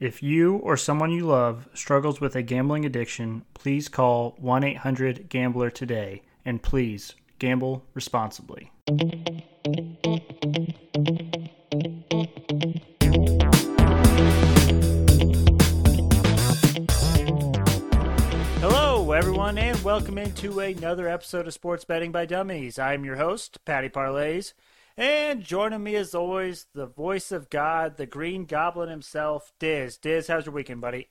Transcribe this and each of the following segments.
If you or someone you love struggles with a gambling addiction, please call 1 800 Gambler today and please gamble responsibly. Hello, everyone, and welcome into another episode of Sports Betting by Dummies. I'm your host, Patty Parlays. And joining me as always, the voice of God, the Green Goblin himself, Diz. Diz, how's your weekend, buddy?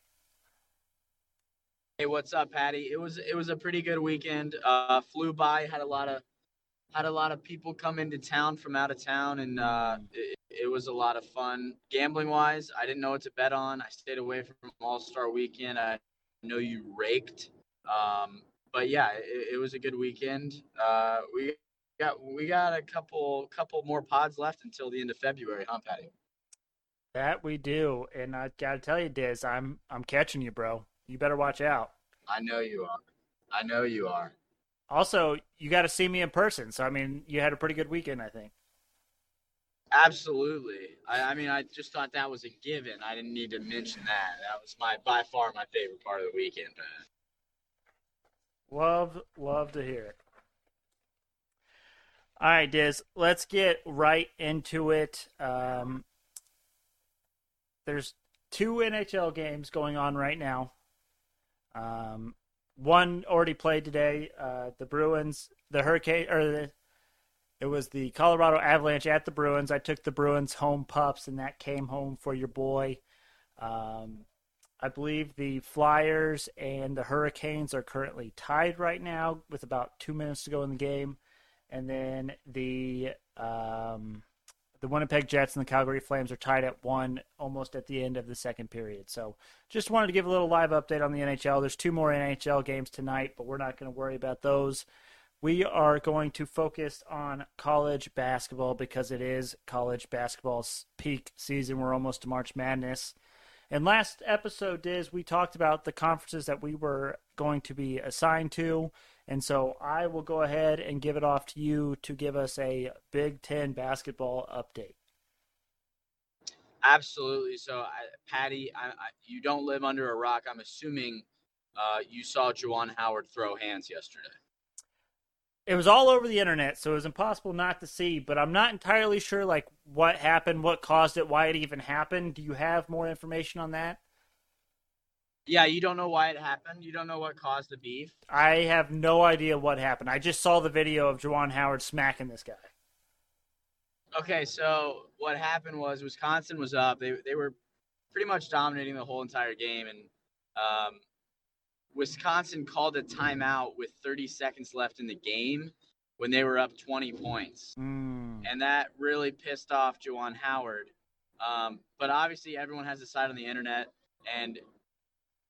Hey, what's up, Patty? It was it was a pretty good weekend. Uh, flew by. Had a lot of had a lot of people come into town from out of town, and uh, it, it was a lot of fun. Gambling wise, I didn't know what to bet on. I stayed away from All Star Weekend. I know you raked, um, but yeah, it, it was a good weekend. Uh, we got we got a couple couple more pods left until the end of February, huh, Patty? That we do, and I gotta tell you, Diz, I'm I'm catching you, bro. You better watch out. I know you are. I know you are. Also, you got to see me in person. So I mean, you had a pretty good weekend, I think. Absolutely. I, I mean, I just thought that was a given. I didn't need to mention that. That was my by far my favorite part of the weekend. Love, love to hear it. All right, Diz, let's get right into it. Um, there's two NHL games going on right now. Um, one already played today. Uh, the Bruins, the Hurricane, or the, it was the Colorado Avalanche at the Bruins. I took the Bruins home pups, and that came home for your boy. Um, I believe the Flyers and the Hurricanes are currently tied right now with about two minutes to go in the game and then the um, the Winnipeg Jets and the Calgary Flames are tied at one, almost at the end of the second period. So, just wanted to give a little live update on the NHL. There's two more NHL games tonight, but we're not going to worry about those. We are going to focus on college basketball because it is college basketball's peak season. We're almost to March Madness. And last episode, Diz, we talked about the conferences that we were going to be assigned to and so I will go ahead and give it off to you to give us a Big Ten basketball update. Absolutely. So, I, Patty, I, I, you don't live under a rock. I'm assuming uh, you saw Juwan Howard throw hands yesterday. It was all over the internet, so it was impossible not to see. But I'm not entirely sure, like what happened, what caused it, why it even happened. Do you have more information on that? Yeah, you don't know why it happened. You don't know what caused the beef. I have no idea what happened. I just saw the video of Juwan Howard smacking this guy. Okay, so what happened was Wisconsin was up. They they were pretty much dominating the whole entire game, and um, Wisconsin called a timeout with 30 seconds left in the game when they were up 20 points, mm. and that really pissed off Juwan Howard. Um, but obviously, everyone has a side on the internet, and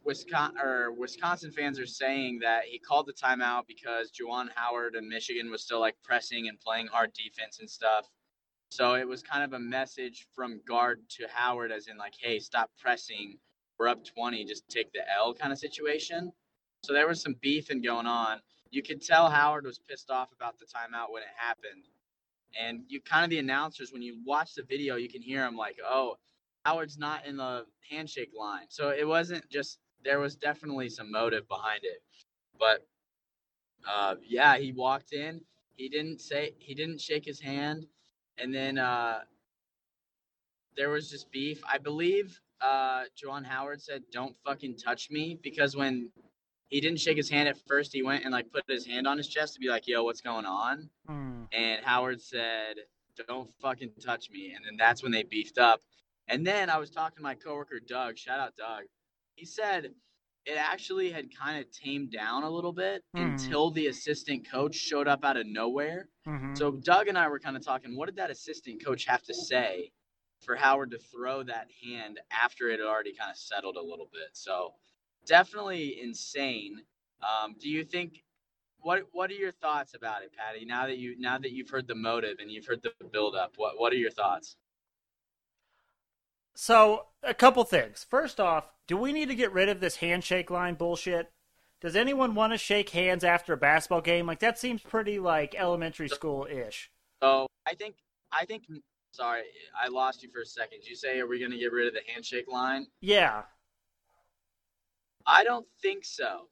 Wisconsin or Wisconsin fans are saying that he called the timeout because Juwan Howard and Michigan was still like pressing and playing hard defense and stuff. So it was kind of a message from Gard to Howard, as in like, hey, stop pressing. We're up 20, just take the L kind of situation. So there was some beefing going on. You could tell Howard was pissed off about the timeout when it happened. And you kind of the announcers, when you watch the video, you can hear him like, oh, Howard's not in the handshake line. So it wasn't just there was definitely some motive behind it. But uh, yeah, he walked in. He didn't say he didn't shake his hand, and then uh, there was just beef. I believe uh, Juwan Howard said, "Don't fucking touch me," because when he didn't shake his hand at first, he went and like put his hand on his chest to be like, "Yo, what's going on?" Hmm. And Howard said, "Don't fucking touch me," and then that's when they beefed up. And then I was talking to my coworker Doug. Shout out Doug he said it actually had kind of tamed down a little bit mm. until the assistant coach showed up out of nowhere. Mm-hmm. So Doug and I were kind of talking, what did that assistant coach have to say for Howard to throw that hand after it had already kind of settled a little bit? So definitely insane. Um, do you think what what are your thoughts about it, Patty? Now that you now that you've heard the motive and you've heard the build up, what what are your thoughts? So, a couple things. First off, do we need to get rid of this handshake line bullshit? Does anyone want to shake hands after a basketball game? Like that seems pretty like elementary school ish. So I think I think Sorry, I lost you for a second. Did you say are we going to get rid of the handshake line? Yeah. I don't think so.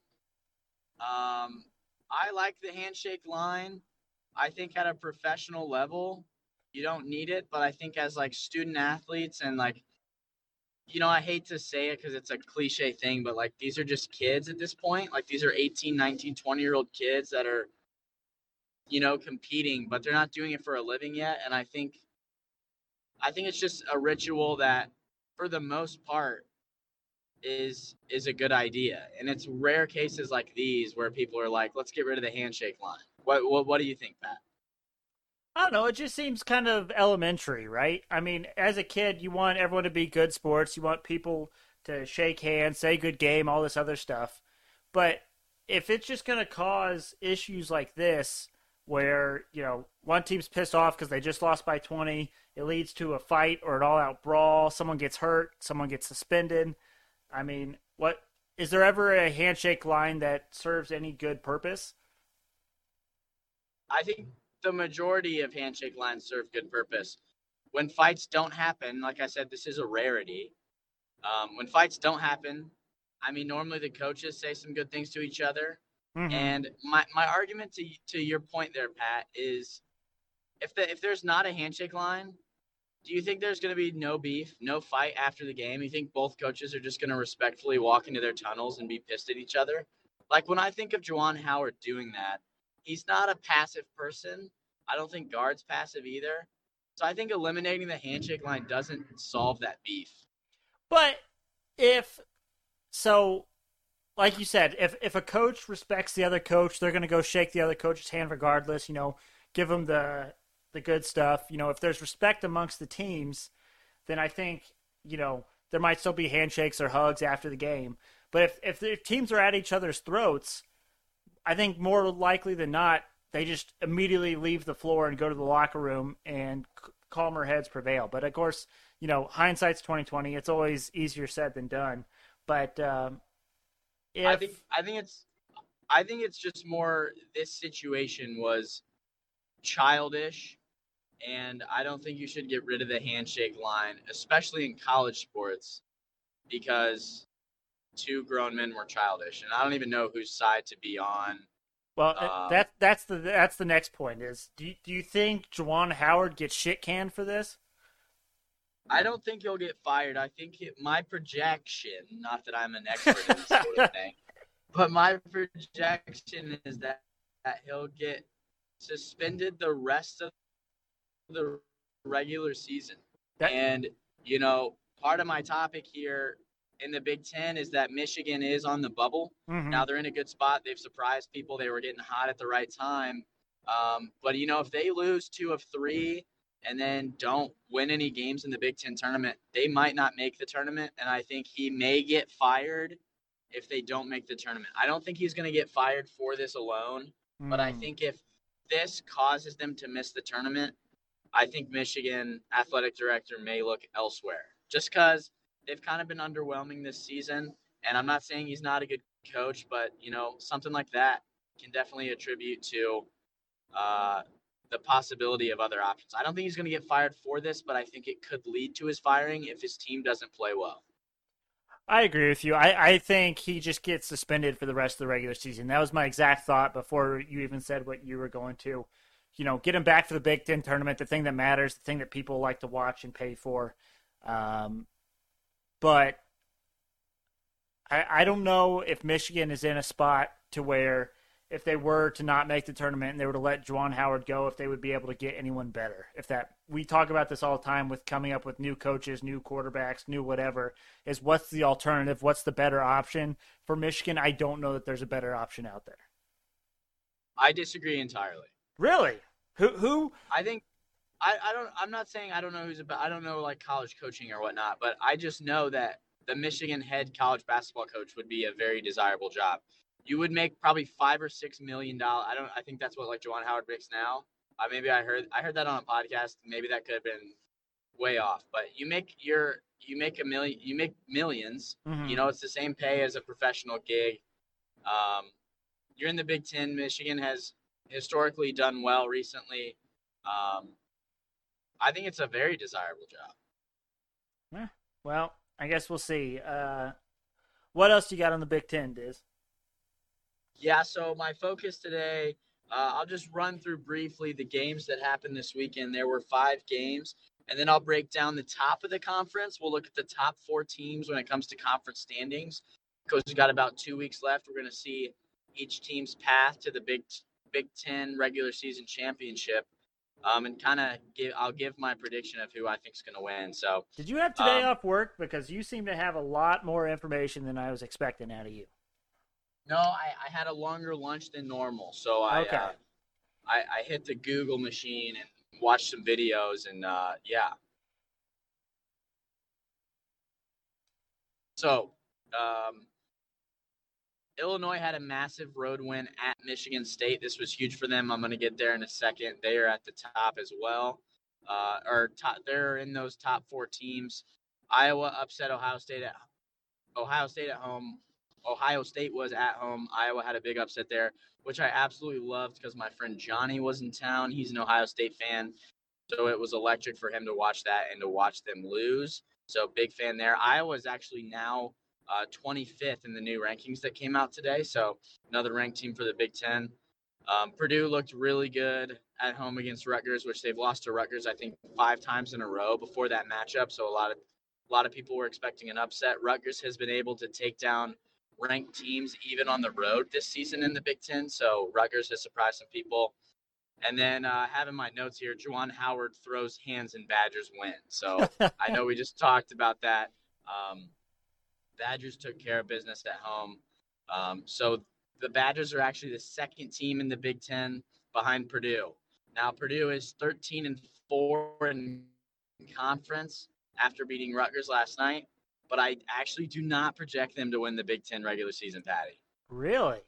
Um, I like the handshake line. I think at a professional level, you don't need it, but I think as like student athletes and like you know, I hate to say it because it's a cliche thing, but like these are just kids at this point. Like these are 18, 19, 20 year old kids that are, you know, competing, but they're not doing it for a living yet. And I think, I think it's just a ritual that, for the most part, is is a good idea. And it's rare cases like these where people are like, let's get rid of the handshake line. What what, what do you think, Pat? I don't know. It just seems kind of elementary, right? I mean, as a kid, you want everyone to be good sports. You want people to shake hands, say good game, all this other stuff. But if it's just going to cause issues like this, where, you know, one team's pissed off because they just lost by 20, it leads to a fight or an all out brawl, someone gets hurt, someone gets suspended. I mean, what is there ever a handshake line that serves any good purpose? I think the majority of handshake lines serve good purpose. When fights don't happen, like I said, this is a rarity. Um, when fights don't happen, I mean, normally the coaches say some good things to each other. Mm-hmm. And my, my argument to to your point there, Pat, is if the if there's not a handshake line, do you think there's going to be no beef, no fight after the game? You think both coaches are just going to respectfully walk into their tunnels and be pissed at each other? Like when I think of Juwan Howard doing that, he's not a passive person. I don't think Gard's passive either. So I think eliminating the handshake line doesn't solve that beef. But if so like you said, if if a coach respects the other coach, they're going to go shake the other coach's hand regardless, you know, give them the the good stuff. You know, if there's respect amongst the teams, then I think, you know, there might still be handshakes or hugs after the game. But if if the teams are at each other's throats, I think more likely than not, they just immediately leave the floor and go to the locker room and calmer heads prevail. But of course, you know, hindsight's twenty twenty. It's always easier said than done. But um, if... I think I think it's I think it's just more this situation was childish and I don't think you should get rid of the handshake line, especially in college sports, because two grown men were childish, and I don't even know whose side to be on. Well, um, that that's the that's the next point. Is do you, do you think Juwan Howard gets shit canned for this? I don't think he'll get fired. I think it, my projection, not that I'm an expert in this sort of thing, but my projection is that, that he'll get suspended the rest of the regular season. That- and you know, part of my topic here in the Big Ten is that Michigan is on the bubble. Mm-hmm. Now they're in a good spot. They've surprised people. They were getting hot at the right time. Um, but you know, if they lose two of three and then don't win any games in the Big Ten tournament, they might not make the tournament. And I think he may get fired if they don't make the tournament. I don't think he's going to get fired for this alone. Mm. But I mm. think if this causes them to miss the tournament, I think Michigan athletic director may look elsewhere. Just because they've kind of been underwhelming this season. And I'm not saying he's not a good coach, but you know, something like that can definitely attribute to uh, the possibility of other options. I don't think he's going to get fired for this, but I think it could lead to his firing if his team doesn't play well. I agree with you. I, I think he just gets suspended for the rest of the regular season. That was my exact thought before you even said what you were going to. You know, get him back for the Big Ten tournament, the thing that matters, the thing that people like to watch and pay for. Um, but I, I don't know if Michigan is in a spot to where if they were to not make the tournament and they were to let Juwan Howard go, if they would be able to get anyone better. If that we talk about this all the time with coming up with new coaches, new quarterbacks, new whatever, is what's the alternative? What's the better option for Michigan? I don't know that there's a better option out there. I disagree entirely. Really? Who who I think I, I don't I'm not saying I don't know who's about I don't know like college coaching or whatnot, but I just know that the Michigan head college basketball coach would be a very desirable job. You would make probably five or six million dollars. I don't I think that's what like Juwan Howard makes now. Uh, maybe I heard I heard that on a podcast. Maybe that could have been way off. But you make your you make a million you make 1000000s mm-hmm. You know, it's the same pay as a professional gig. Um, you're in the Big Ten. Michigan has historically done well recently. Um, I think it's a very desirable job. Well, I guess we'll see. Uh, what else you got on the Big Ten, Diz? Yeah, so my focus today, uh, I'll just run through briefly the games that happened this weekend. There were five games, and then I'll break down the top of the conference. We'll look at the top four teams when it comes to conference standings. Because we've got about two weeks left, we're going to see each team's path to the Big Big Ten regular season championship, um, and kind of give. I'll give my prediction of who I think is going to win. So, Did you have today Um, off work? Because you seem to have a lot more information than I was expecting out of you. no, I, I had a longer lunch than normal, so I, Okay. uh, I I hit the Google machine and watched some videos, and uh, yeah. So, um, Illinois had a massive road win at Michigan State. This was huge for them. I'm going to get there in a second. They are at the top as well, uh, or top, they're in those top four teams. Iowa upset Ohio State at Ohio State at home. Ohio State was at home. Iowa had a big upset there, which I absolutely loved because my friend Johnny was in town. He's an Ohio State fan, so it was electric for him to watch that and to watch them lose. So big fan there. Iowa is actually now uh, 25th in the new rankings that came out today. So another ranked team for the Big Ten. Um, Purdue looked really good at home against Rutgers, which they've lost to Rutgers I think five times in a row before that matchup. So a lot of a lot of people were expecting an upset. Rutgers has been able to take down ranked teams even on the road this season in the Big Ten. So Rutgers has surprised some people. And then uh, having my notes here, Juwan Howard throws hands and Badgers win. So I know we just talked about that. Um, Badgers took care of business at home. Um, so the Badgers are actually the second team in the Big Ten behind Purdue. Now Purdue is 13 and four in conference after beating Rutgers last night, but I actually do not project them to win the Big Ten regular season, Patty. Really?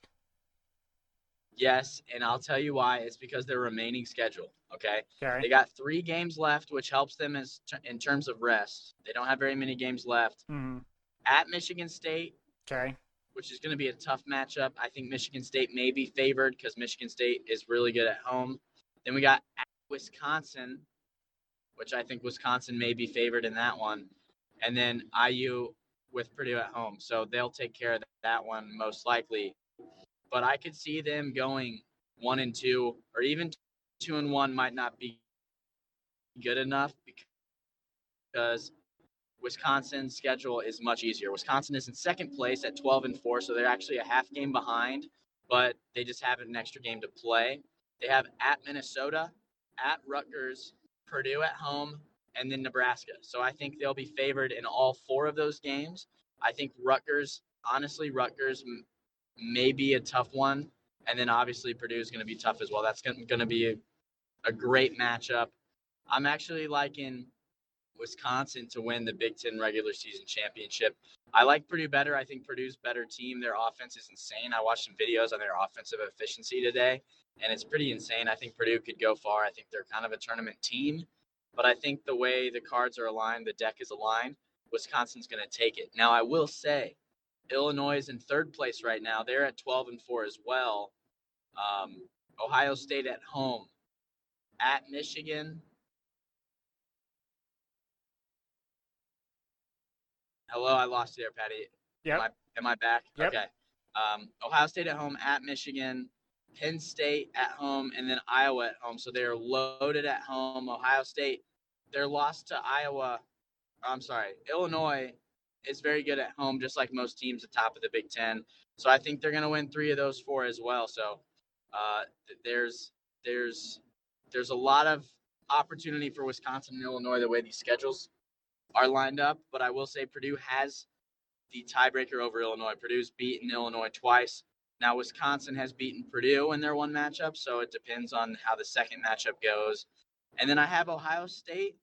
Yes, and I'll tell you why. It's because their remaining schedule. Okay, they got three games left, which helps them as in terms of rest. They don't have very many games left. hmm At Michigan State, Okay. which is going to be a tough matchup. I think Michigan State may be favored because Michigan State is really good at home. Then we got at Wisconsin, which I think Wisconsin may be favored in that one. And then IU with Purdue at home. So they'll take care of that one most likely. But I could see them going one and two, or even two and one might not be good enough because Wisconsin's schedule is much easier. Wisconsin is in second place at 12 and 4, so they're actually a half game behind, but they just have an extra game to play. They have at Minnesota, at Rutgers, Purdue at home, and then Nebraska. So I think they'll be favored in all four of those games. I think Rutgers, honestly, Rutgers m- may be a tough one. And then obviously Purdue is going to be tough as well. That's going to be a, a great matchup. I'm actually liking Wisconsin to win the Big Ten regular season championship. I like Purdue better. I think Purdue's better team. Their offense is insane. I watched some videos on their offensive efficiency today, and it's pretty insane. I think Purdue could go far. I think they're kind of a tournament team, but I think the way the cards are aligned, the deck is aligned, Wisconsin's going to take it. Now, I will say, Illinois is in third place right now. They're at 12 and 4 as well. Um, Ohio State at home, at Michigan, Hello, I lost you there, Patty. Yeah. Am I, am I back? Yep. Okay. Um, Ohio State at home, at Michigan, Penn State at home, and then Iowa at home. So they're loaded at home. Ohio State, their loss to Iowa. I'm sorry, Illinois is very good at home, just like most teams at top of the Big Ten. So I think they're going to win three of those four as well. So uh, there's there's there's a lot of opportunity for Wisconsin and Illinois the way these schedules are lined up. But I will say Purdue has the tiebreaker over Illinois. Purdue's beaten Illinois twice. Now Wisconsin has beaten Purdue in their one matchup, so it depends on how the second matchup goes. And then I have Ohio State.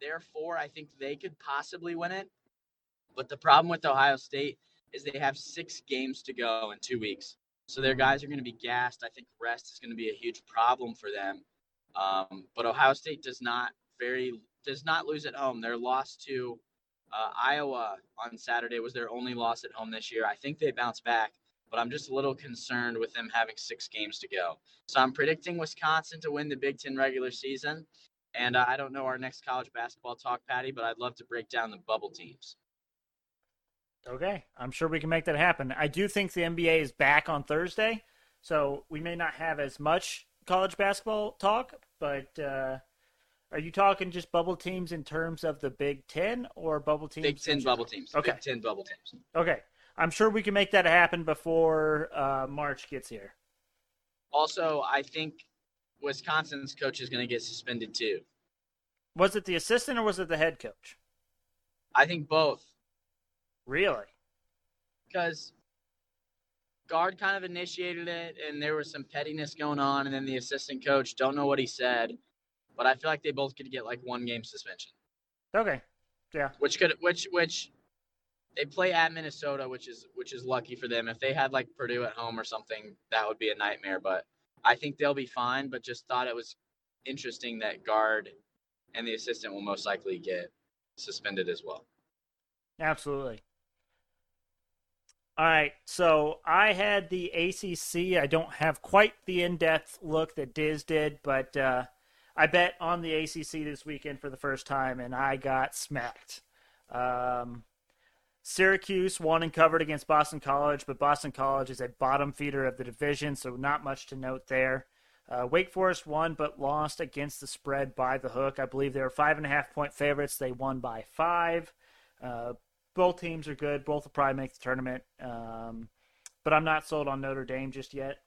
Therefore, I think they could possibly win it. But the problem with Ohio State is they have six games to go in two weeks. So their guys are going to be gassed. I think rest is going to be a huge problem for them. Um, but Ohio State does not very does not lose at home. Their loss to uh, Iowa on Saturday was their only loss at home this year. I think they bounce back, but I'm just a little concerned with them having six games to go. So I'm predicting Wisconsin to win the Big Ten regular season. And uh, I don't know our next college basketball talk, Patty, but I'd love to break down the bubble teams. Okay, I'm sure we can make that happen. I do think the NBA is back on Thursday, so we may not have as much college basketball talk, but uh, are you talking just bubble teams in terms of the Big Ten or bubble teams? Big Ten bubble teams. Okay. Big Ten bubble teams. Okay, I'm sure we can make that happen before uh, March gets here. Also, I think Wisconsin's coach is going to get suspended too. Was it the assistant or was it the head coach? I think both. Really? Because Gard kind of initiated it, and there was some pettiness going on, and then the assistant coach don't know what he said, but I feel like they both could get like one game suspension, Okay. Yeah. which could which which they play at Minnesota, which is which is lucky for them. If they had like Purdue at home or something, that would be a nightmare. But I think they'll be fine. But just thought it was interesting that Gard and the assistant will most likely get suspended as well. Absolutely. All right, so I had the ACC. I don't have quite the in-depth look that Diz did, but uh, I bet on the ACC this weekend for the first time, and I got smacked. Um, Syracuse won and covered against Boston College, but Boston College is a bottom feeder of the division, so not much to note there. Uh, Wake Forest won, but lost against the spread by the hook. I believe they were five and a half point favorites. They won by five. Uh, both teams are good. Both will probably make the tournament. Um, but I'm not sold on Notre Dame just yet.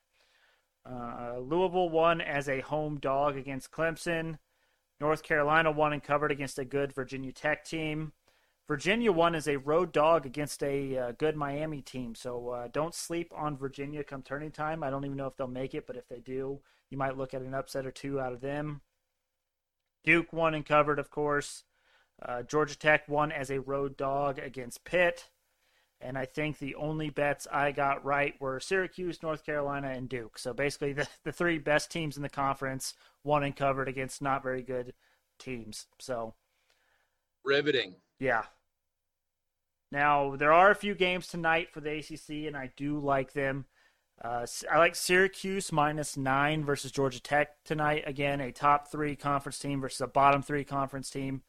Uh, Louisville won as a home dog against Clemson. North Carolina won and covered against a good Virginia Tech team. Virginia won as a road dog against a uh, good Miami team. So uh, don't sleep on Virginia come turning time. I don't even know if they'll make it, but if they do, you might look at an upset or two out of them. Duke won and covered, of course. Uh, Georgia Tech won as a road dog against Pitt. And I think the only bets I got right were Syracuse, North Carolina, and Duke. So basically, the, the three best teams in the conference won and covered against not very good teams. So, Riveting. yeah. Now, there are a few games tonight for the ACC, and I do like them. Uh, I like Syracuse minus nine versus Georgia Tech tonight. Again, a top three conference team versus a bottom three conference team.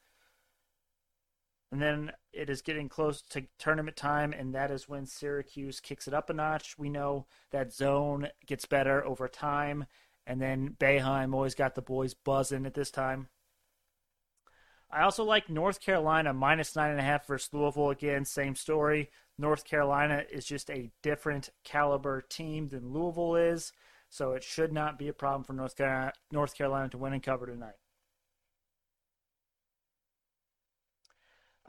And then it is getting close to tournament time, and that is when Syracuse kicks it up a notch. We know that zone gets better over time, and then Boeheim always got the boys buzzing at this time. I also like North Carolina minus nine and a half versus Louisville. Again, same story. North Carolina is just a different caliber team than Louisville is, so it should not be a problem for North Carolina, North Carolina to win and cover tonight.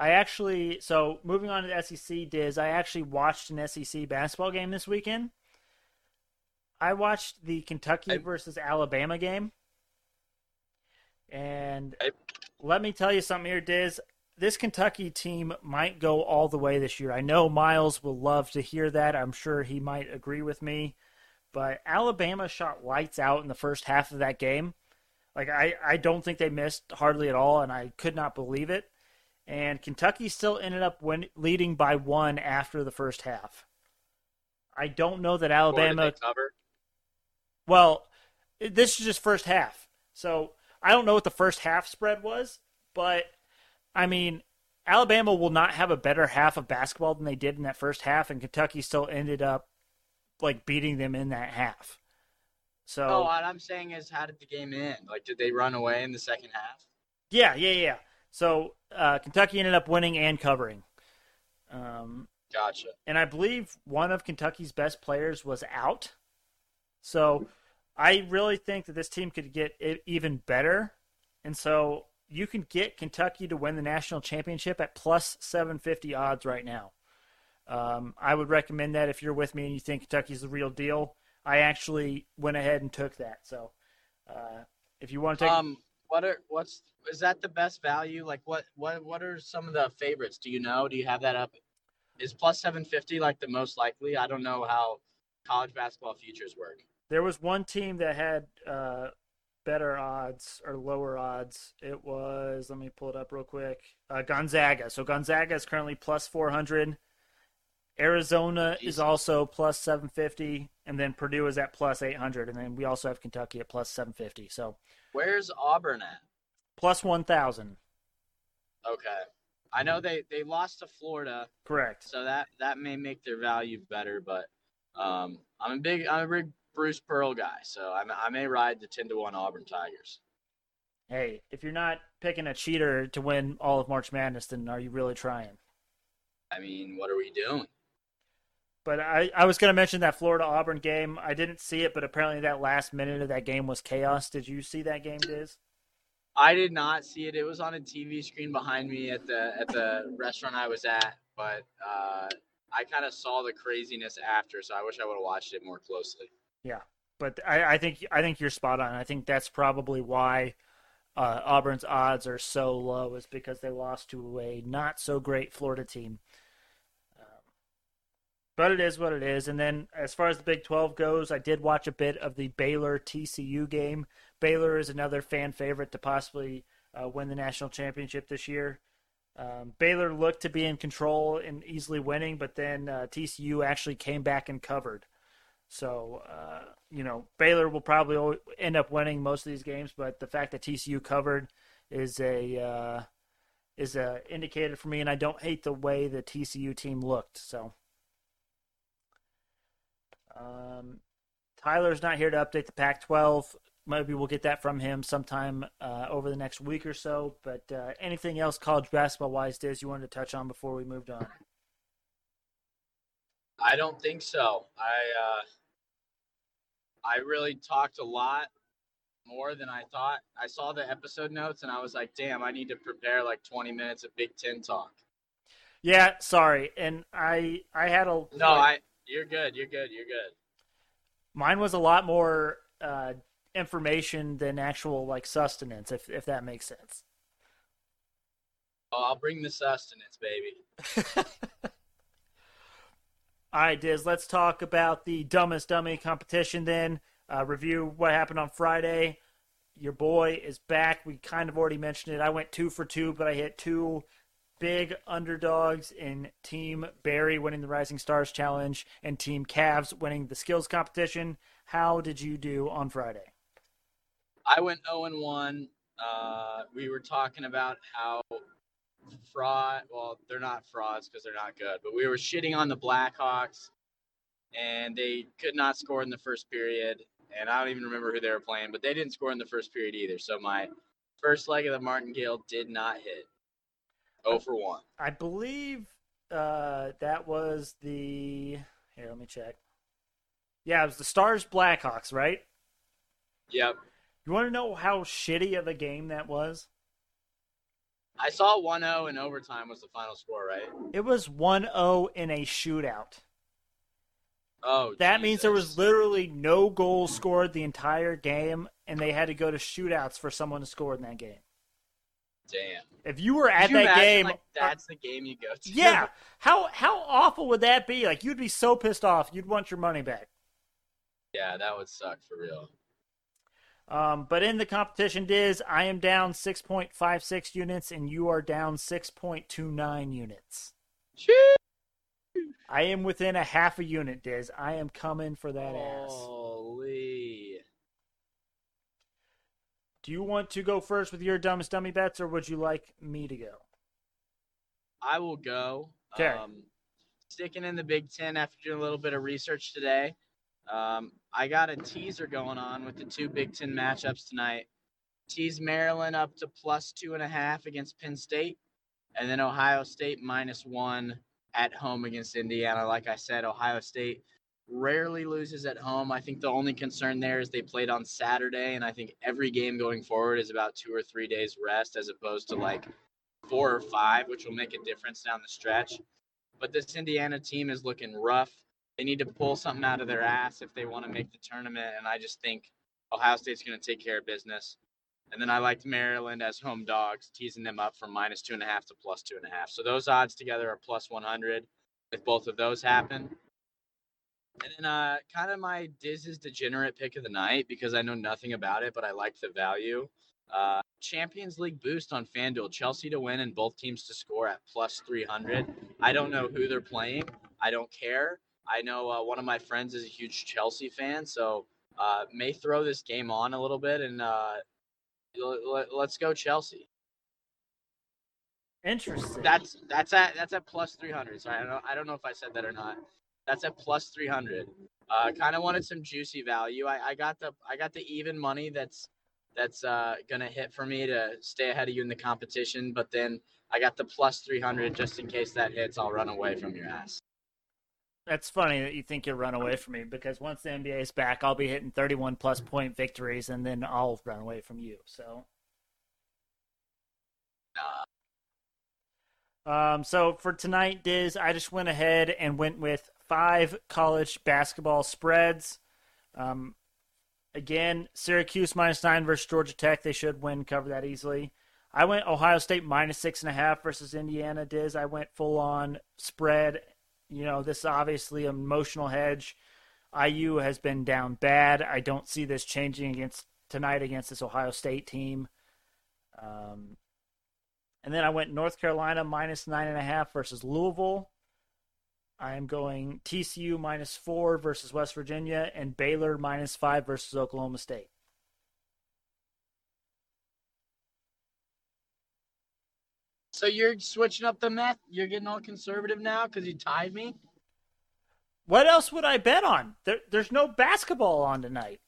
I actually, so moving on to the SEC, Diz, I actually watched an SEC basketball game this weekend. I watched the Kentucky I- versus Alabama game. And I- let me tell you something here, Diz. This Kentucky team might go all the way this year. I know Miles will love to hear that. I'm sure he might agree with me. But Alabama shot lights out in the first half of that game. Like I, I don't think they missed hardly at all, and I could not believe it. And Kentucky still ended up win, leading by one after the first half. I don't know that Alabama cover? well, this is just first half. So I don't know what the first half spread was, but I mean, Alabama will not have a better half of basketball than they did in that first half, and Kentucky still ended up like beating them in that half. So Oh, what I'm saying is, how did the game end? Like, did they run away in the second half? yeah, yeah, yeah. So uh, Kentucky ended up winning and covering. Um, Gotcha. and I believe one of Kentucky's best players was out. So I really think that this team could get it even better. And so you can get Kentucky to win the national championship at plus 750 odds right now. Um, I would recommend that if you're with me and you think Kentucky's the real deal. I actually went ahead and took that. So uh, if you want to take. Um, what are what's is that the best value? Like, what what what are some of the favorites? Do you know? Do you have that up? Is plus seven fifty like the most likely? I don't know how college basketball futures work. There was one team that had uh, better odds or lower odds. It was let me pull it up real quick. Uh, Gonzaga. So Gonzaga is currently plus four hundred. Arizona is also plus seven fifty, and then Purdue is at plus eight hundred, and then we also have Kentucky at plus seven fifty. So Where's Auburn at? plus one thousand. Okay. I know they they lost to Florida, Correct. so that that may make their value better. But um, I'm a big I'm a big Bruce Pearl guy, so I, I may ride the ten to one Auburn Tigers. Hey, if you're not picking a cheater to win all of March Madness, then are you really trying? I mean, what are we doing? But I, I was going to mention that Florida Auburn game. I didn't see it, but apparently that last minute of that game was chaos. Did you see that game, Diz? I did not see it. It was on a TV screen behind me at the at the restaurant I was at, but uh, I kind of saw the craziness after, so I wish I would have watched it more closely. Yeah, but I, I think I think you're spot on. I think that's probably why uh, Auburn's odds are so low, is because they lost to a not so great Florida team. But it is what it is. And then as far as the Big 12 goes, I did watch a bit of the Baylor TCU game. Baylor is another fan favorite to possibly uh, win the national championship this year. Um, Baylor looked to be in control and easily winning, but then uh, TCU actually came back and covered. So, uh, you know, Baylor will probably end up winning most of these games, but the fact that TCU covered is a uh, is a indicator for me, and I don't hate the way the TCU team looked. So, um, Tyler's not here to update the Pac-12. Maybe we'll get that from him sometime uh, over the next week or so. But uh, anything else college basketball wise, Diz, you wanted to touch on before we moved on? I don't think so. I uh, I really talked a lot more than I thought. I saw the episode notes and I was like, damn, I need to prepare like 20 minutes of Big Ten talk. Yeah, sorry, and I I had a No, I. You're good. You're good. You're good. mine was a lot more uh, information than actual like sustenance, if if that makes sense. Oh, I'll bring the sustenance, baby. All right, Diz, let's talk about the dumbest dummy competition then. Uh, review what happened on Friday. Your boy is back. We kind of already mentioned it. I went two for two, but I hit two big underdogs in Team Barry winning the Rising Stars Challenge and Team Cavs winning the skills competition. How did you do on Friday? I went 0 and 1. Uh, we were talking about how fraud. Well, they're not frauds because they're not good, but we were shitting on the Blackhawks, and they could not score in the first period. And I don't even remember who they were playing, but they didn't score in the first period either. So my first leg of the martingale did not hit. 0 for 1. I believe uh, that was the. Here, let me check. Yeah, it was the Stars Blackhawks, right? Yep. You want to know how shitty of a game that was? I saw 1 0 in overtime was the final score, right? It was 1 0 in a shootout. Oh, That means there was literally no goal scored the entire game, and they had to go to shootouts for someone to score in that game. Damn. If you were at you that imagine, game, like, that's the game you go to. yeah, how how awful would that be? Like you'd be so pissed off, you'd want your money back. yeah, that would suck for real. Um, but in the competition, Diz, I am down 6.56 units, and you are down 6.29 units. I am within a half a unit, Diz. I am coming for that ass. Holy. Do you want to go first with your dumbest dummy bets, or would you like me to go? I will go. 'Kay. Um, sticking in the Big Ten after doing a little bit of research today. Um, I got a teaser going on with the two Big Ten matchups tonight. Tease Maryland up to plus two and a half against Penn State, and then Ohio State minus one at home against Indiana. Like I said, Ohio State rarely loses at home. I think the only concern there is they played on Saturday, and I think every game going forward is about two or three days rest as opposed to like four or five, which will make a difference down the stretch. But this Indiana team is looking rough. They need to pull something out of their ass if they want to make the tournament. And I just think Ohio State's going to take care of business. And then I liked Maryland as home dogs, teasing them up from minus two and a half to plus two and a half. So those odds together are plus 100 if both of those happen. And then uh, kind of my Diz's degenerate pick of the night because I know nothing about it, but I like the value. Uh, Champions League boost on FanDuel. Chelsea to win and both teams to score at plus 300. I don't know who they're playing. I don't care. I know uh, one of my friends is a huge Chelsea fan, so uh, may throw this game on a little bit and uh, Let's go Chelsea. Interesting. That's that's at that's at plus three hundred. Sorry, I don't I don't know if I said that or not. That's at plus three hundred. Uh, kind of wanted some juicy value. I, I got the I got the even money that's that's uh, gonna hit for me to stay ahead of you in the competition. But then I got the plus three hundred just in case that hits. I'll run away from your ass. That's funny that you think you'll run away from me because once the NBA is back, I'll be hitting 31 plus point victories and then I'll run away from you. So. Um, so for tonight, Diz, I just went ahead and went with five college basketball spreads. Um, again, Syracuse minus nine versus Georgia Tech. They should win, cover that easily. I went Ohio State minus six and a half versus Indiana. Diz, I went full on spread. You know, this is obviously an emotional hedge. IU has been down bad. I don't see this changing against tonight against this Ohio State team. Um, and then I went North Carolina minus nine and a half versus Louisville. I am going TCU minus four versus West Virginia and Baylor minus five versus Oklahoma State. So you're switching up the meth? You're getting all conservative now because you tied me? What else would I bet on? There, there's no basketball on tonight.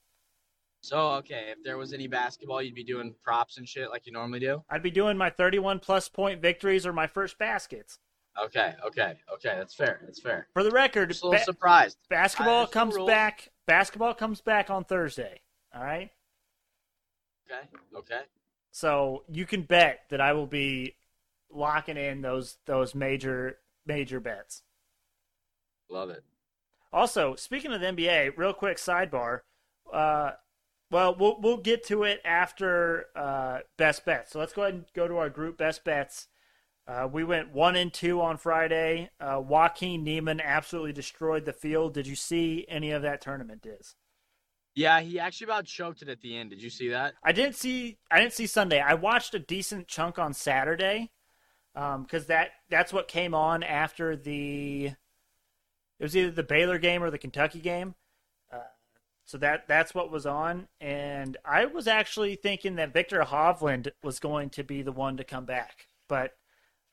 So okay, if there was any basketball, you'd be doing props and shit like you normally do. I'd be doing my 31 plus point victories or my first baskets. Okay, okay, okay. That's fair. That's fair. For the record, Just a little ba- surprised. Basketball comes back. Basketball comes back on Thursday. All right. Okay. Okay. So you can bet that I will be locking in those those major major bets. Love it. Also, speaking of the NBA, real quick sidebar. Uh, well, we'll we'll get to it after uh, best bets. So let's go ahead and go to our group best bets. Uh, we went one and two on Friday. Uh, Joaquin Niemann absolutely destroyed the field. Did you see any of that tournament, Diz? Yeah, he actually about choked it at the end. Did you see that? I didn't see. I didn't see Sunday. I watched a decent chunk on Saturday, because um, that that's what came on after the. It was either the Baylor game or the Kentucky game. So that that's what was on, and I was actually thinking that Viktor Hovland was going to be the one to come back, but.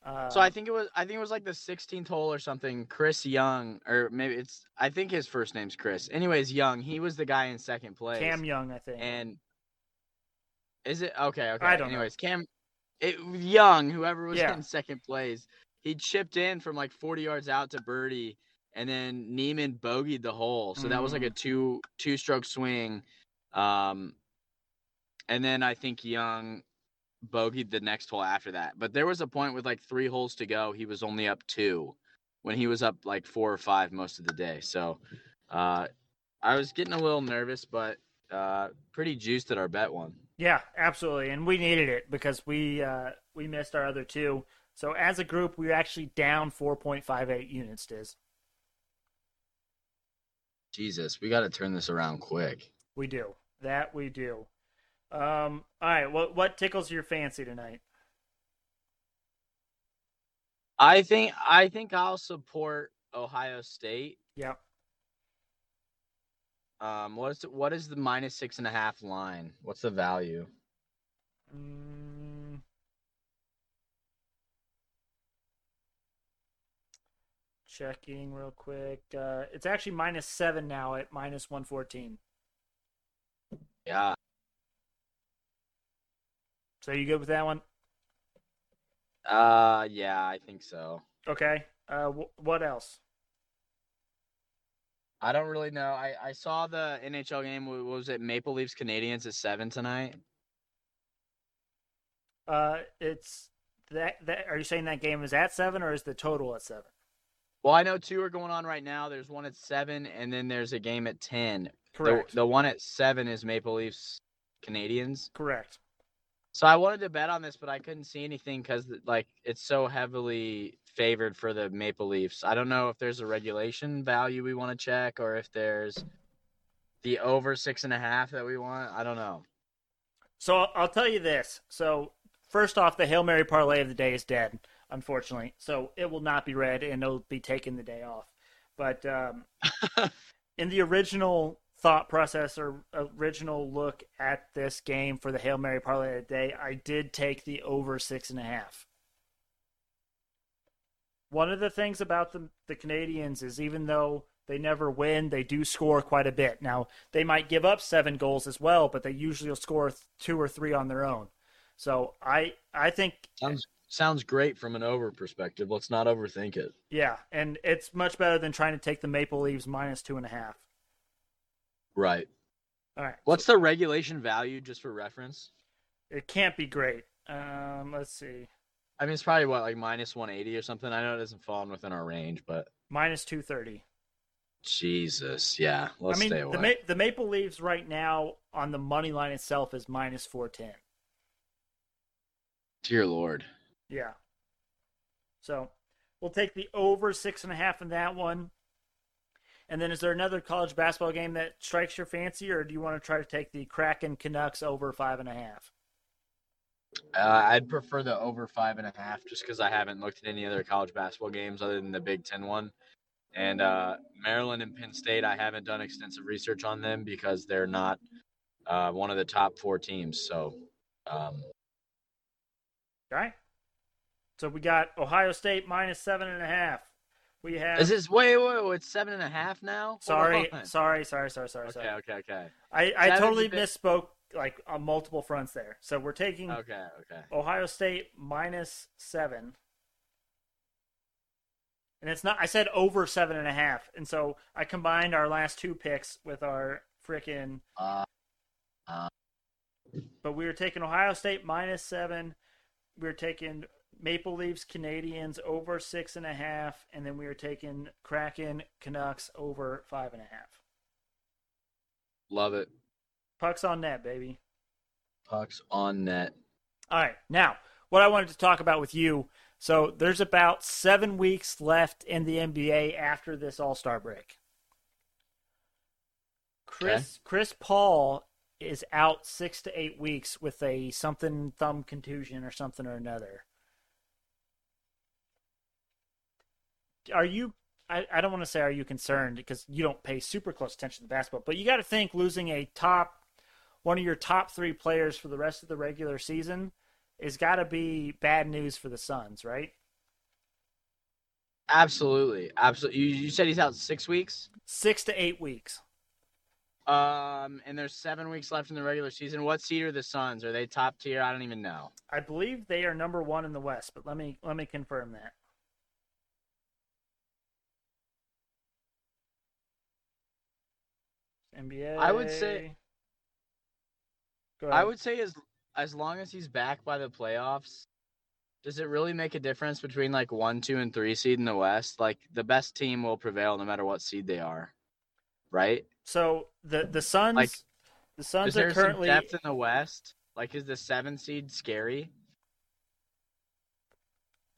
Uh, so I think it was I think it was like the 16th hole or something. Chris Young, or maybe it's I think his first name's Chris. Anyways, Young, he was the guy in second place. Cam Young, I think. And is it okay? Okay. I don't Anyways, know. Cam, it Young, whoever was Yeah. in second place, he chipped in from like 40 yards out to birdie, and then Niemann bogeyed the hole. So that was like a Mm. two two stroke swing. Um, and then I think Young bogeyed the next hole after that. But there was a point with like three holes to go, he was only up two when he was up like four or five most of the day. So uh, I was getting a little nervous, but uh, pretty juiced at our bet one. Yeah, absolutely, and we needed it because we uh, we missed our other two. So as a group, we were actually down 4.58 units. Diz Jesus, we got to turn this around quick. we do that. We do. Um, all right, what what tickles your fancy tonight? I think I think I'll support Ohio State. Yep. Um, what is what is the minus six and a half line? What's the value? Mm. Checking real quick. Uh, it's actually minus seven now at minus one fourteen. Yeah, So you good with that one? uh, yeah, I think so. Okay. Uh, wh- what else? I don't really know. I I saw the NHL game. What was it? Maple Leafs Canadiens at seven tonight. Uh, it's that. That are you saying that game is at seven or is the total at seven? Well, I know two are going on right now. There's one at seven, and then there's a game at ten. Correct. The, the one at seven is Maple Leafs Canadiens. Correct. So I wanted to bet on this, but I couldn't see anything because like it's so heavily favored for the Maple Leafs. I don't know if there's a regulation value we want to check or if there's the over six and a half that we want. I don't know. So I'll- tell you this. So first off, the hail mary parlay of the day is dead, unfortunately. So it will not be read, and it'll be taking the day off. But um, in the original thought process or original look at this game for the Hail Mary parlay today, I did take the over six and a half. One of the things about the the Canadiens is even though they never win, they do score quite a bit. Now they might give up seven goals as well, but they usually will score two or three on their own. So I I think sounds sounds great from an over perspective. Let's not overthink it. Yeah, and it's much better than trying to take the Maple Leaves minus two and a half. Right. All right. What's the regulation value, just for reference? It can't be great. Um, let's see. I mean, it's probably what like minus one eighty or something. I know it doesn't fall within our range, but minus two thirty. Jesus, yeah. Let's I mean, stay away. the Ma- the Maple Leaves right now on the money line itself is minus four ten. Dear Lord. Yeah. So we'll take the over six and a half in that one. And then is there another college basketball game that strikes your fancy, or do you want to try to take the Kraken Canucks over five and a half? Uh, I'd prefer the over five and a half just because I haven't looked at any other college basketball games other than the Big Ten one. And uh, Maryland and Penn State, I haven't done extensive research on them because they're not uh, one of the top four teams. So, um, all right. So we got Ohio State minus seven and a half. We have. Is this wait, wait, wait? It's seven and a half now. Sorry, sorry, sorry, sorry, sorry. Okay, sorry. okay, okay. I, I totally misspoke like on multiple fronts there. So we're taking okay, okay. Ohio State minus seven. And it's not I said over seven and a half. And so I combined our last two picks with our freaking uh, uh, but we were taking Ohio State minus seven. We were taking Maple Leafs Canadiens over six and a half, and then we are taking Kraken Canucks over five and a half. Love it. Pucks on net, baby. Pucks on net. All right. Now, what I wanted to talk about with you. So there's about seven weeks left in the NBA after this All Star break. Chris okay. Chris Paul is out six to eight weeks with a something thumb contusion or something or another. Are you I, I don't want to say are you concerned because you don't pay super close attention to basketball, but you got to think losing a top one of your top three players for the rest of the regular season is got to be bad news for the Suns, right? Absolutely, absolutely. You, you said he's out six weeks. Six to eight weeks. Um, and there's seven weeks left in the regular season. What seed are the Suns? Are they top tier? I don't even know. I believe they are number one in the West, but let me let me confirm that. NBA. I would say. I would say as as long as he's back by the playoffs, does it really make a difference between like one, two, and three seed in the West? Like the best team will prevail no matter what seed they are, right? So the the Suns, like, the Suns is there are currently depth in the West. Like, is the seven seed scary?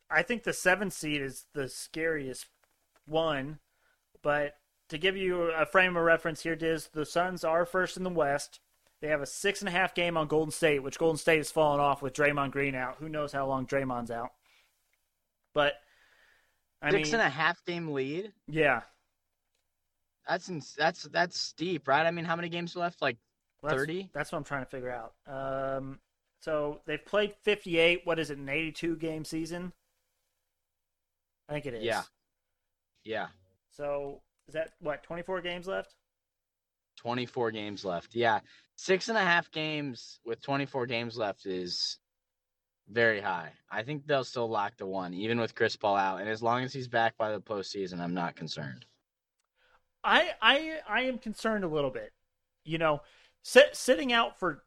I think the seven seed is the scariest one, but to give you a frame of reference here, Diz, the Suns are first in the West. They have a six and a half game on Golden State, which Golden State has fallen off with Draymond Green out. Who knows how long Draymond's out? But I six mean, and a half game lead. Yeah, that's that's that's steep, right? I mean, how many games left? Like thirty. That's, that's, what I'm trying to figure out. Um, so they've played 58. What is it? An 82 game season? I think it is. Yeah. Yeah. So is that what 24 games left? 24 games left. Yeah. Six and a half games with 24 games left is very high. I think they'll still lock the one, even with Chris Paul out. And as long as he's back by the postseason, I'm not concerned. I I I am concerned a little bit. You know, sit, sitting out for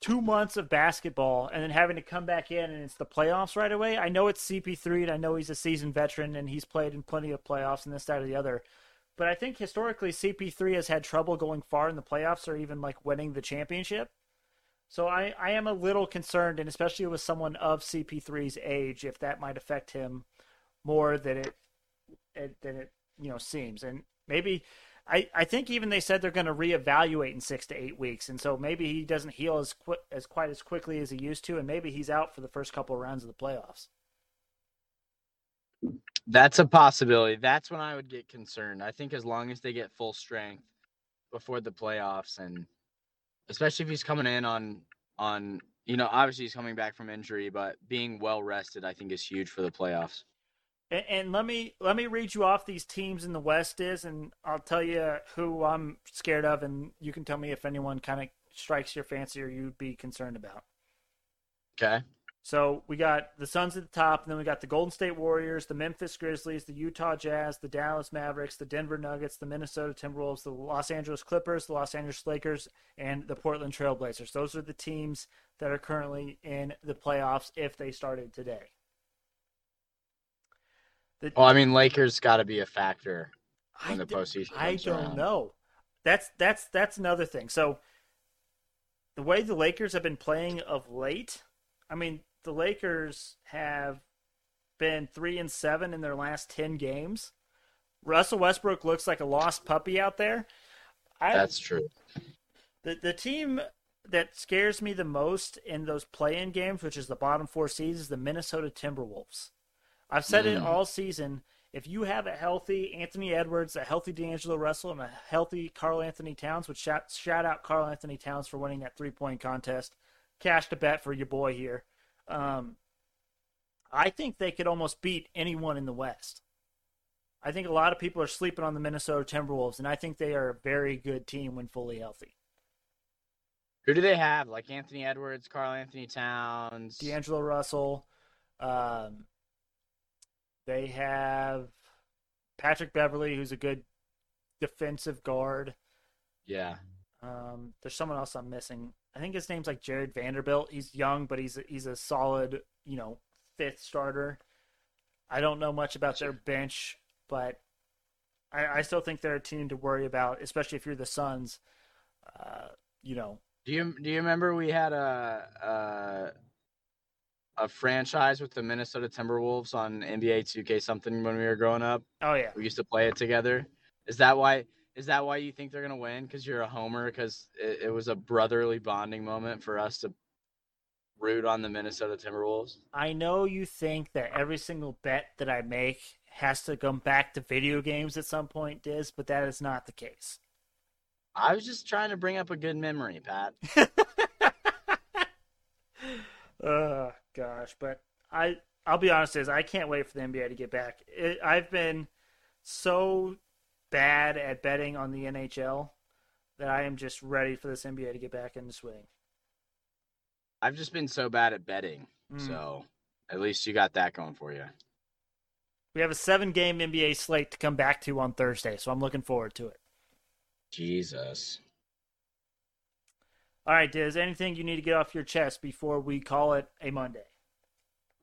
two months of basketball and then having to come back in and it's the playoffs right away. I know it's CP3 and I know he's a seasoned veteran and he's played in plenty of playoffs and this, that, or the other. But I think historically CP3 has had trouble going far in the playoffs or even like winning the championship. So I, I am a little concerned, and especially with someone of CP3's age, if that might affect him more than it, it than it you know seems. And maybe I, I think even they said they're going to reevaluate in six to eight weeks, and so maybe he doesn't heal as quick as quite as quickly as he used to, and maybe he's out for the first couple of rounds of the playoffs. That's a possibility. That's when I would get concerned. I think as long as they get full strength, before the playoffs, and especially if he's coming in on on you know obviously he's coming back from injury, but being well rested, I think is huge for the playoffs. And, and let me let me read you off these teams in the West is, and I'll tell you who I'm scared of, and you can tell me if anyone kind of strikes your fancy or you'd be concerned about. Okay. So we got the Suns at the top, and then we got the Golden State Warriors, the Memphis Grizzlies, the Utah Jazz, the Dallas Mavericks, the Denver Nuggets, the Minnesota Timberwolves, the Los Angeles Clippers, the Los Angeles Lakers, and the Portland Trailblazers. Those are the teams that are currently in the playoffs if they started today. The, well, I mean, Lakers got to be a factor in the postseason. I don't around. know. That's that's that's another thing. So the way the Lakers have been playing of late, I mean, the Lakers have been three and seven in their last ten games. Russell Westbrook looks like a lost puppy out there. I, That's true. The the team that scares me the most in those play-in games, which is the bottom four seeds, is the Minnesota Timberwolves. I've said mm. it all season. If you have a healthy Anthony Edwards, a healthy D'Angelo Russell, and a healthy Karl-Anthony Towns, which shout, shout out Karl-Anthony Towns for winning that three-point contest. Cash to bet for your boy here. Um, I think they could almost beat anyone in the West. I think a lot of people are sleeping on the Minnesota Timberwolves, and I think they are a very good team when fully healthy. Who do they have? Like Anthony Edwards, Karl-Anthony Towns, D'Angelo Russell. Um, they have Patrick Beverley, who's a good defensive guard. Yeah. Um, there's someone else I'm missing. I think his name's like Jarred Vanderbilt. He's young, but he's a, he's a solid, you know, fifth starter. I don't know much about their bench, but I, I still think they're a team to worry about, especially if you're the Suns. Uh, you know. Do you do you remember we had a a, a franchise with the Minnesota Timberwolves on NBA 2K something when we were growing up? Oh yeah, we used to play it together. Is that why? Is that why you think they're gonna win? Because you're a homer? Because it, it, was a brotherly bonding moment for us to root on the Minnesota Timberwolves. I know you think that every single bet that I make has to come back to video games at some point, Diz, but that is not the case. I was just trying to bring up a good memory, Pat. oh gosh, but I I'll be honest, is I can't wait for the NBA to get back. It, I've been so bad at betting on the NHL that I am just ready for this NBA to get back in the swing. I've just been so bad at betting, mm. so at least you got that going for you. We have a seven game NBA slate to come back to on Thursday, so I'm looking forward to it. Jesus. All right, Diz, anything you need to get off your chest before we call it a Monday?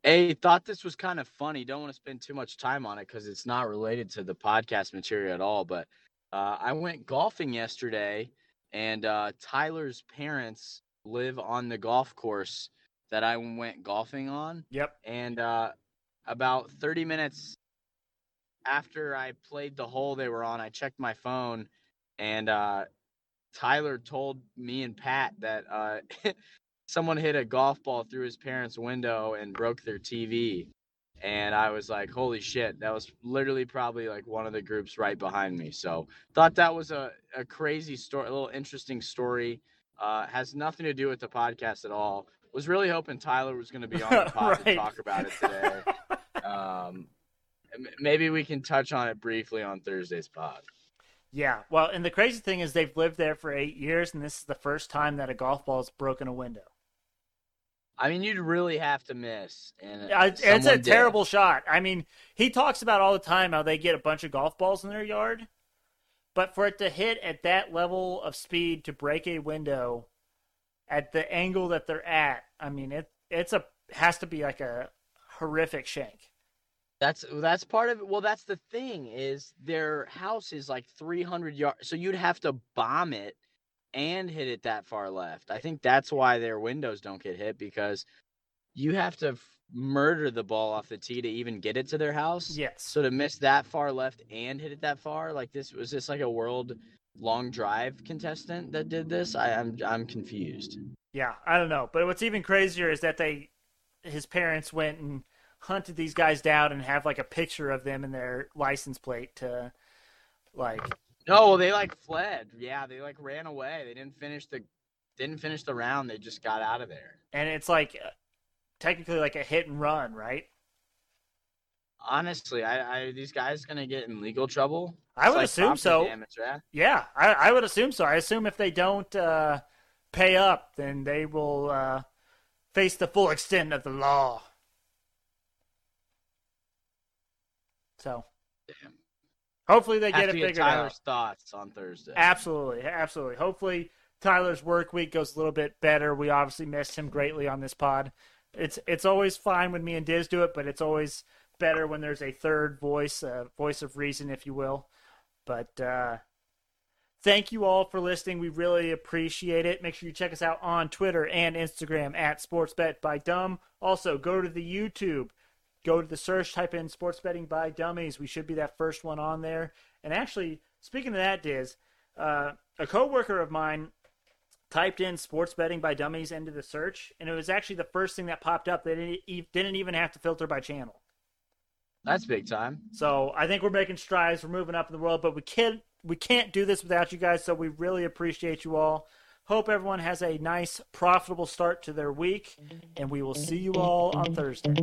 Hey, thought this was kind of funny. Don't want to spend too much time on it because it's not related to the podcast material at all. But uh, I went golfing yesterday, and uh, Tyler's parents live on the golf course that I went golfing on. Yep. And uh, about 30 minutes after I played the hole they were on, I checked my phone, and uh, Tyler told me and Pat that uh, someone hit a golf ball through his parents' window and broke their TV. And I was like, holy shit, that was literally probably like one of the groups right behind me. So thought that was a, a crazy story, a little interesting story. Uh, has nothing to do with the podcast at all. Was really hoping Tyler was going to be on the pod right. to talk about it today. um, maybe we can touch on it briefly on Thursday's pod. Yeah, well, and the crazy thing is they've lived there for eight years, and this is the first time that a golf ball has broken a window. I mean, you'd really have to miss. And uh, it's a did. terrible shot. I mean, he talks about all the time how they get a bunch of golf balls in their yard, but for it to hit at that level of speed to break a window at the angle that they're at, I mean, it it's a has to be like a horrific shank. That's that's part of it. Well, that's the thing is their house is like 300 yards, so you'd have to bomb it and hit it that far left. I think that's why their windows don't get hit because you have to f- murder the ball off the tee to even get it to their house. Yes. So to miss that far left and hit it that far, like this was this like a world long drive contestant that did this? I, I'm I'm confused. Yeah, I don't know. But what's even crazier is that they his parents went and hunted these guys down and have like a picture of them in their license plate to like No, well, they like fled. Yeah, they like ran away. They didn't finish the didn't finish the round. They just got out of there. And it's like uh, technically like a hit and run, right? Honestly, I, I these guys gonna get in legal trouble. I It's would like assume so. Damage, right? Yeah, I, I would assume so. I assume if they don't uh, pay up, then they will uh, face the full extent of the law. So. Hopefully they Have get it to get figured Tyler's out. thoughts on Thursday. Absolutely, absolutely. Hopefully Tyler's work week goes a little bit better. We obviously missed him greatly on this pod. It's it's always fine when me and Diz do it, but it's always better when there's a third voice, a voice of reason, if you will. But uh, thank you all for listening. We really appreciate it. Make sure you check us out on Twitter and Instagram at Sportsbet by Dumb. Also, go to the YouTube. Go to the search, type in Sports Betting by Dummies. We should be that first one on there. And actually, speaking of that, Diz, uh, a coworker of mine typed in sports betting by dummies into the search and it was actually the first thing that popped up they didn't, didn't even have to filter by channel That's big time. so i think we're making strides we're moving up in the world but we can't we can't do this without you guys so we really appreciate you all Hope everyone has a nice, profitable start to their week, and we will see you all on Thursday.